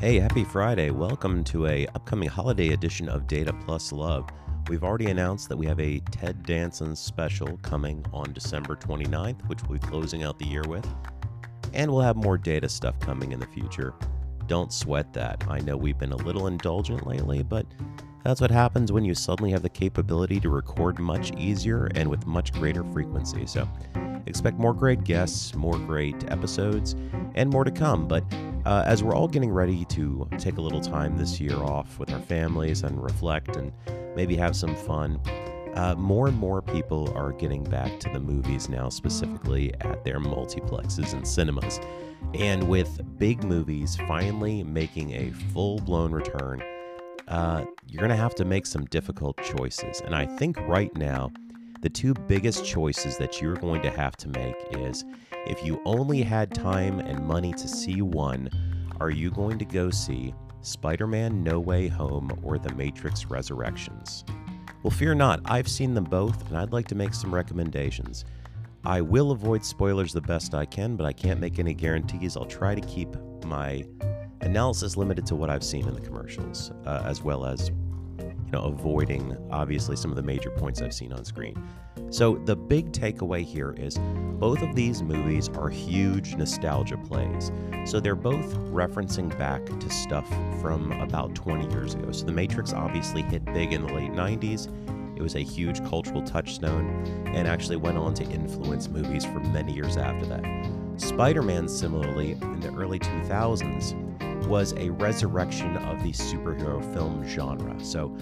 Hey, happy Friday. Welcome to a upcoming holiday edition of Data Plus Love. We've already announced that we have a Ted Danson special coming on December 29th, which we'll be closing out the year with. And we'll have more data stuff coming in the future. Don't sweat that. I know we've been a little indulgent lately, but that's what happens when you suddenly have the capability to record much easier and with much greater frequency. So expect more great guests, more great episodes, and more to come. But uh, as we're all getting ready to take a little time this year off with our families and reflect and maybe have some fun, uh, more and more people are getting back to the movies now, specifically at their multiplexes and cinemas. And with big movies finally making a full blown return, uh, you're going to have to make some difficult choices. And I think right now, the two biggest choices that you're going to have to make is if you only had time and money to see one, are you going to go see Spider Man No Way Home or The Matrix Resurrections? Well, fear not, I've seen them both, and I'd like to make some recommendations. I will avoid spoilers the best I can, but I can't make any guarantees. I'll try to keep my analysis limited to what I've seen in the commercials, uh, as well as you know, avoiding obviously some of the major points I've seen on screen. So the big takeaway here is both of these movies are huge nostalgia plays. So they're both referencing back to stuff from about 20 years ago. So The Matrix obviously hit big in the late 90s. It was a huge cultural touchstone and actually went on to influence movies for many years after that. Spider Man, similarly, in the early 2000s, was a resurrection of the superhero film genre. So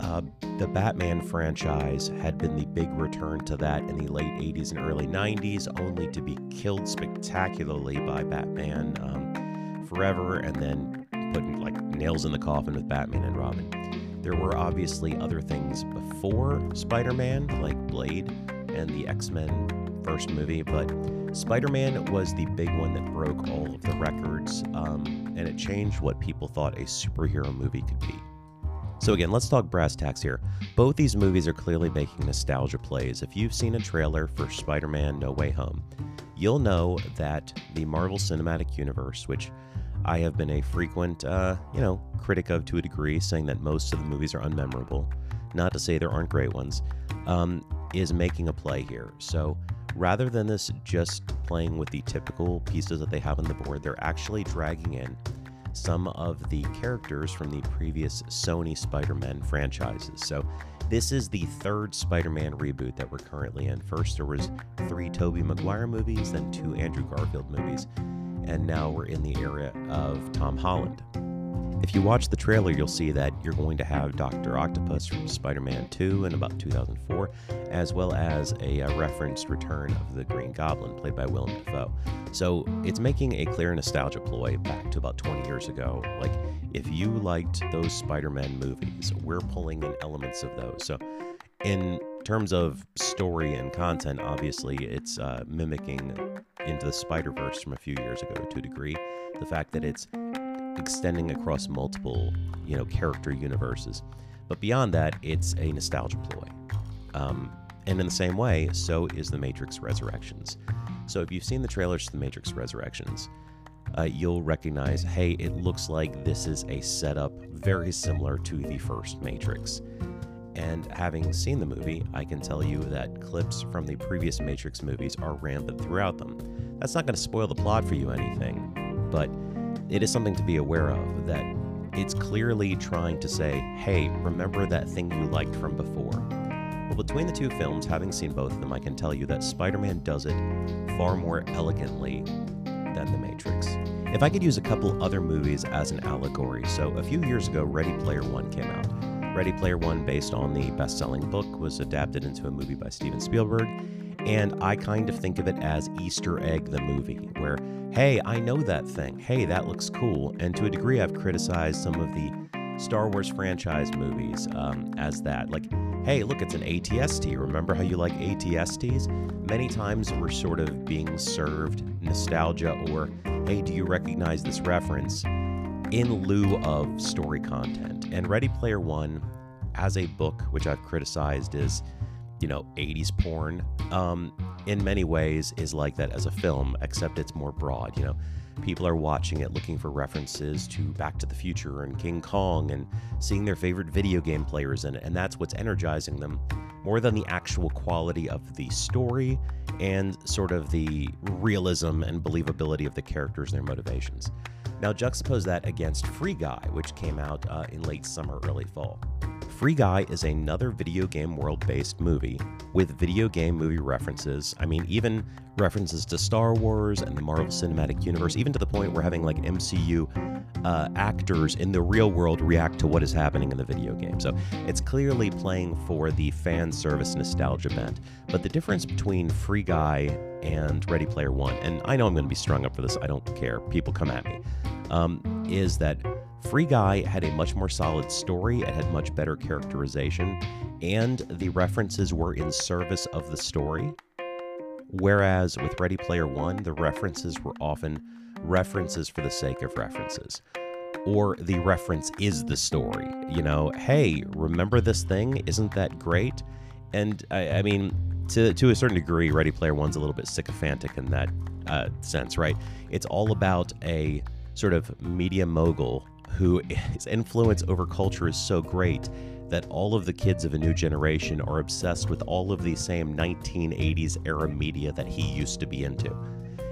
uh, the Batman franchise had been the big return to that in the late 80s and early 90s, only to be killed spectacularly by Batman um, Forever and then putting like nails in the coffin with Batman and Robin. There were obviously other things before Spider Man, like Blade and the X Men first movie, but Spider Man was the big one that broke all of the records um, and it changed what people thought a superhero movie could be. So, again, let's talk brass tacks here. Both these movies are clearly making nostalgia plays. If you've seen a trailer for Spider Man No Way Home, you'll know that the Marvel Cinematic Universe, which I have been a frequent, uh, you know, critic of to a degree, saying that most of the movies are unmemorable, not to say there aren't great ones, um, is making a play here. So, rather than this just playing with the typical pieces that they have on the board, they're actually dragging in some of the characters from the previous Sony Spider Man franchises. So, this is the third Spider Man reboot that we're currently in. First, there was three Tobey Maguire movies, then two Andrew Garfield movies, and now we're in the era of Tom Holland. If you watch the trailer, you'll see that you're going to have Dr. Octopus from Spider Man 2 in about 2004, as well as a, a, referenced return of the Green Goblin, played by Willem Dafoe. So it's making a clear nostalgia ploy back to about 20 years ago. Like, if you liked those Spider Man movies, we're pulling in elements of those. So, in terms of story and content, obviously, it's uh, mimicking into the Spider Verse from a few years ago to a degree. The fact that it's extending across multiple, you know, character universes. But beyond that, it's a nostalgia ploy. Um, and in the same way, so is The Matrix Resurrections. So if you've seen the trailers to The Matrix Resurrections, uh, you'll recognize hey, it looks like this is a setup very similar to the first Matrix. And having seen the movie, I can tell you that clips from the previous Matrix movies are rampant throughout them. That's not going to spoil the plot for you anything, but it is something to be aware of that it's clearly trying to say, hey, remember that thing you liked from before. Well, between the two films, having seen both of them, I can tell you that Spider Man does it far more elegantly than The Matrix. If I could use a couple other movies as an allegory, so a few years ago, Ready Player One came out. Ready Player One, based on the best selling book, was adapted into a movie by Steven Spielberg, and I kind of think of it as Easter Egg the movie, where hey, I know that thing. Hey, that looks cool. And to a degree, I've criticized some of the Star Wars franchise movies um, as that. Like, hey, look, it's an ATST. Remember how you like ATSTs? Many times we're sort of being served nostalgia or, hey, do you recognize this reference? In lieu of story content. And Ready Player One, as a book, which I've criticized, is, you know, 80s porn. Um, in many ways is like that as a film, except it's more broad. You know, people are watching it looking for references to Back to the Future and King Kong and seeing their favorite video game players in it. And that's what's energizing them more than the actual quality of the story and sort of the realism and believability of the characters and their motivations. Now, juxtapose that against Free Guy, which came out uh, in late summer, early fall. Free Guy is another video game world based movie with video game movie references. I mean, even references to Star Wars and the Marvel Cinematic Universe, even to the point where having like MCU uh, actors in the real world react to what is happening in the video game. So it's clearly playing for the fan service nostalgia bent. But the difference between Free Guy and Ready Player One, and I know I'm going to be strung up for this, I don't care, people come at me, um, is that Free Guy had a much more solid story, it had much better characterization, and the references were in service of the story. Whereas with Ready Player One, the references were often references for the sake of references. Or the reference is the story. You know, hey, remember this thing? Isn't that great? And I, I mean, to, to a certain degree, Ready Player One's a little bit sycophantic in that uh, sense, right? It's all about a sort of media mogul who his influence over culture is so great that all of the kids of a new generation are obsessed with all of the same 1980s era media that he used to be into.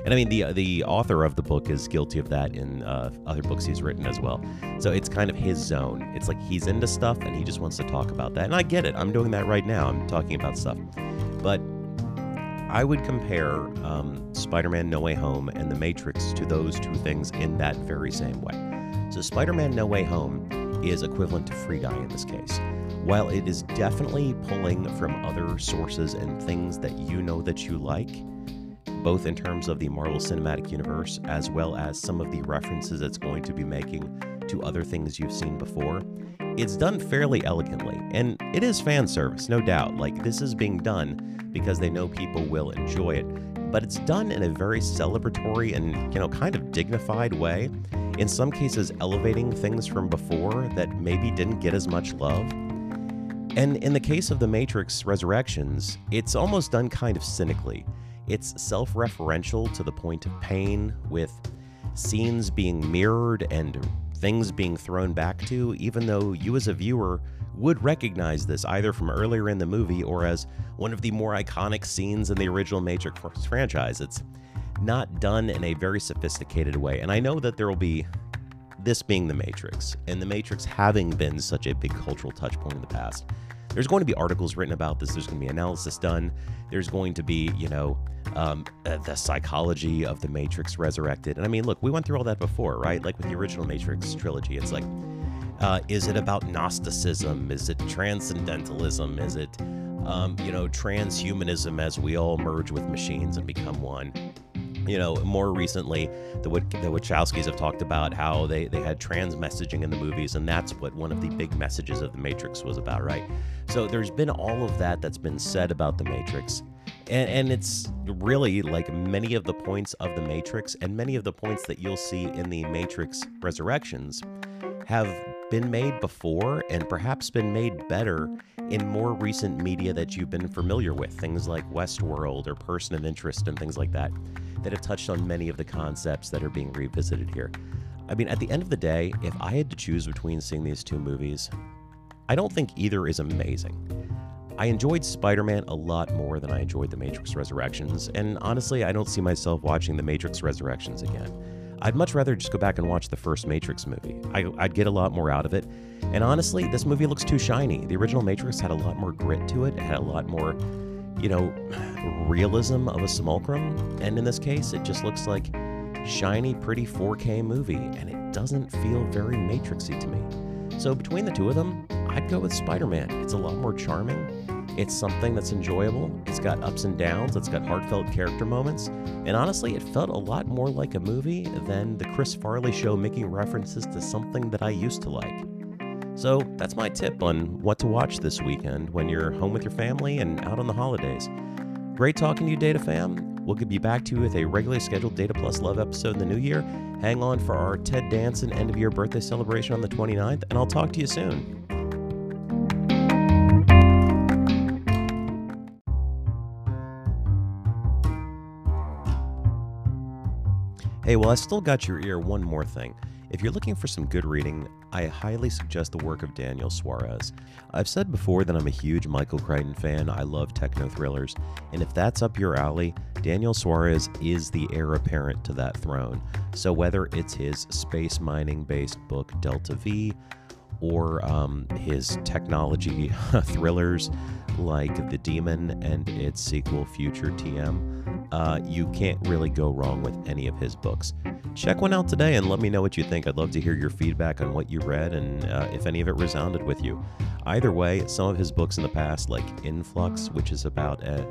And I mean, the the author of the book is guilty of that in uh, other books he's written as well. So it's kind of his zone. It's like he's into stuff and he just wants to talk about that. And I get it. I'm doing that right now. I'm talking about stuff. But I would compare um, Spider Man No Way Home and The Matrix to those two things in that very same way. So, Spider Man No Way Home is equivalent to Free Guy in this case. While it is definitely pulling from other sources and things that you know that you like, both in terms of the Marvel Cinematic Universe as well as some of the references it's going to be making to other things you've seen before, it's done fairly elegantly. And it is fan service, no doubt. Like, this is being done because they know people will enjoy it. But it's done in a very celebratory and, you know, kind of dignified way in some cases elevating things from before that maybe didn't get as much love. And in the case of The Matrix Resurrections, it's almost done kind of cynically. It's self referential to the point of pain, with scenes being mirrored and things being thrown back to, even though you as a viewer would recognize this either from earlier in the movie or as one of the more iconic scenes in the original Matrix franchise. It's not done in a very sophisticated way. And I know that there will be this being the Matrix, and the Matrix having been such a big cultural touchpoint in the past. There's going to be articles written about this. There's going to be analysis done. There's going to be, you know, um, uh, the psychology of the Matrix resurrected. And I mean, look, we went through all that before, right? Like with the original Matrix trilogy, it's like, uh, is it about Gnosticism? Is it transcendentalism? Is it, um, you know, transhumanism as we all merge with machines and become one? You know, more recently, the, the Wachowskis have talked about how they, they had trans messaging in the movies, and that's what one of the big messages of The Matrix was about, right? So there's been all of that that's been said about The Matrix. And, and it's really like many of the points of The Matrix and many of the points that you'll see in The Matrix Resurrections have been made before and perhaps been made better in more recent media that you've been familiar with, things like Westworld or Person of Interest and things like that that have touched on many of the concepts that are being revisited here. I mean, at the end of the day, if I had to choose between seeing these two movies, I don't think either is amazing. I enjoyed Spider Man a lot more than I enjoyed The Matrix Resurrections, and honestly, I don't see myself watching The Matrix Resurrections again. I'd much rather just go back and watch the first Matrix movie. I, would get a lot more out of it. And honestly, this movie looks too shiny. The original Matrix had a lot more grit to it, it had a lot more you know, realism of a simulacrum. And in this case, it just looks like shiny, pretty 4K movie, and it doesn't feel very Matrixy to me. So between the two of them, I'd go with Spider-Man. It's a lot more charming. It's something that's enjoyable. It's got ups and downs. It's got heartfelt character moments. And honestly, it felt a lot more like a movie than the Chris Farley show making references to something that I used to like. So that's my tip on what to watch this weekend when you're home with your family and out on the holidays. Great talking to you, Data Fam. We'll be back to you with a regularly scheduled Data Plus Love episode in the new year. Hang on for our Ted Danson end of year birthday celebration on the 29th, and I'll talk to you soon. Hey, well, I still got your ear. One more thing. If you're looking for some good reading, I highly suggest the work of Daniel Suarez. I've said before that I'm a huge Michael Crichton fan. I love techno thrillers. And if that's up your alley, Daniel Suarez is the heir apparent to that throne. So whether it's his space mining based book Delta V, or um, his technology thrillers like The Daemon and its sequel Freedom TM, uh, you can't really go wrong with any of his books. Check one out today and let me know what you think. I'd love to hear your feedback on what you read and uh, if any of it resounded with you. Either way, some of his books in the past, like Influx, which is about a,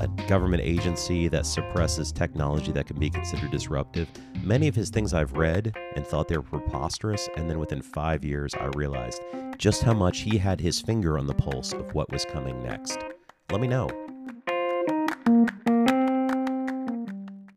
a government agency that suppresses technology that can be considered disruptive, many of his things I've read and thought they were preposterous, and then within five years, I realized just how much he had his finger on the pulse of what was coming next. Let me know.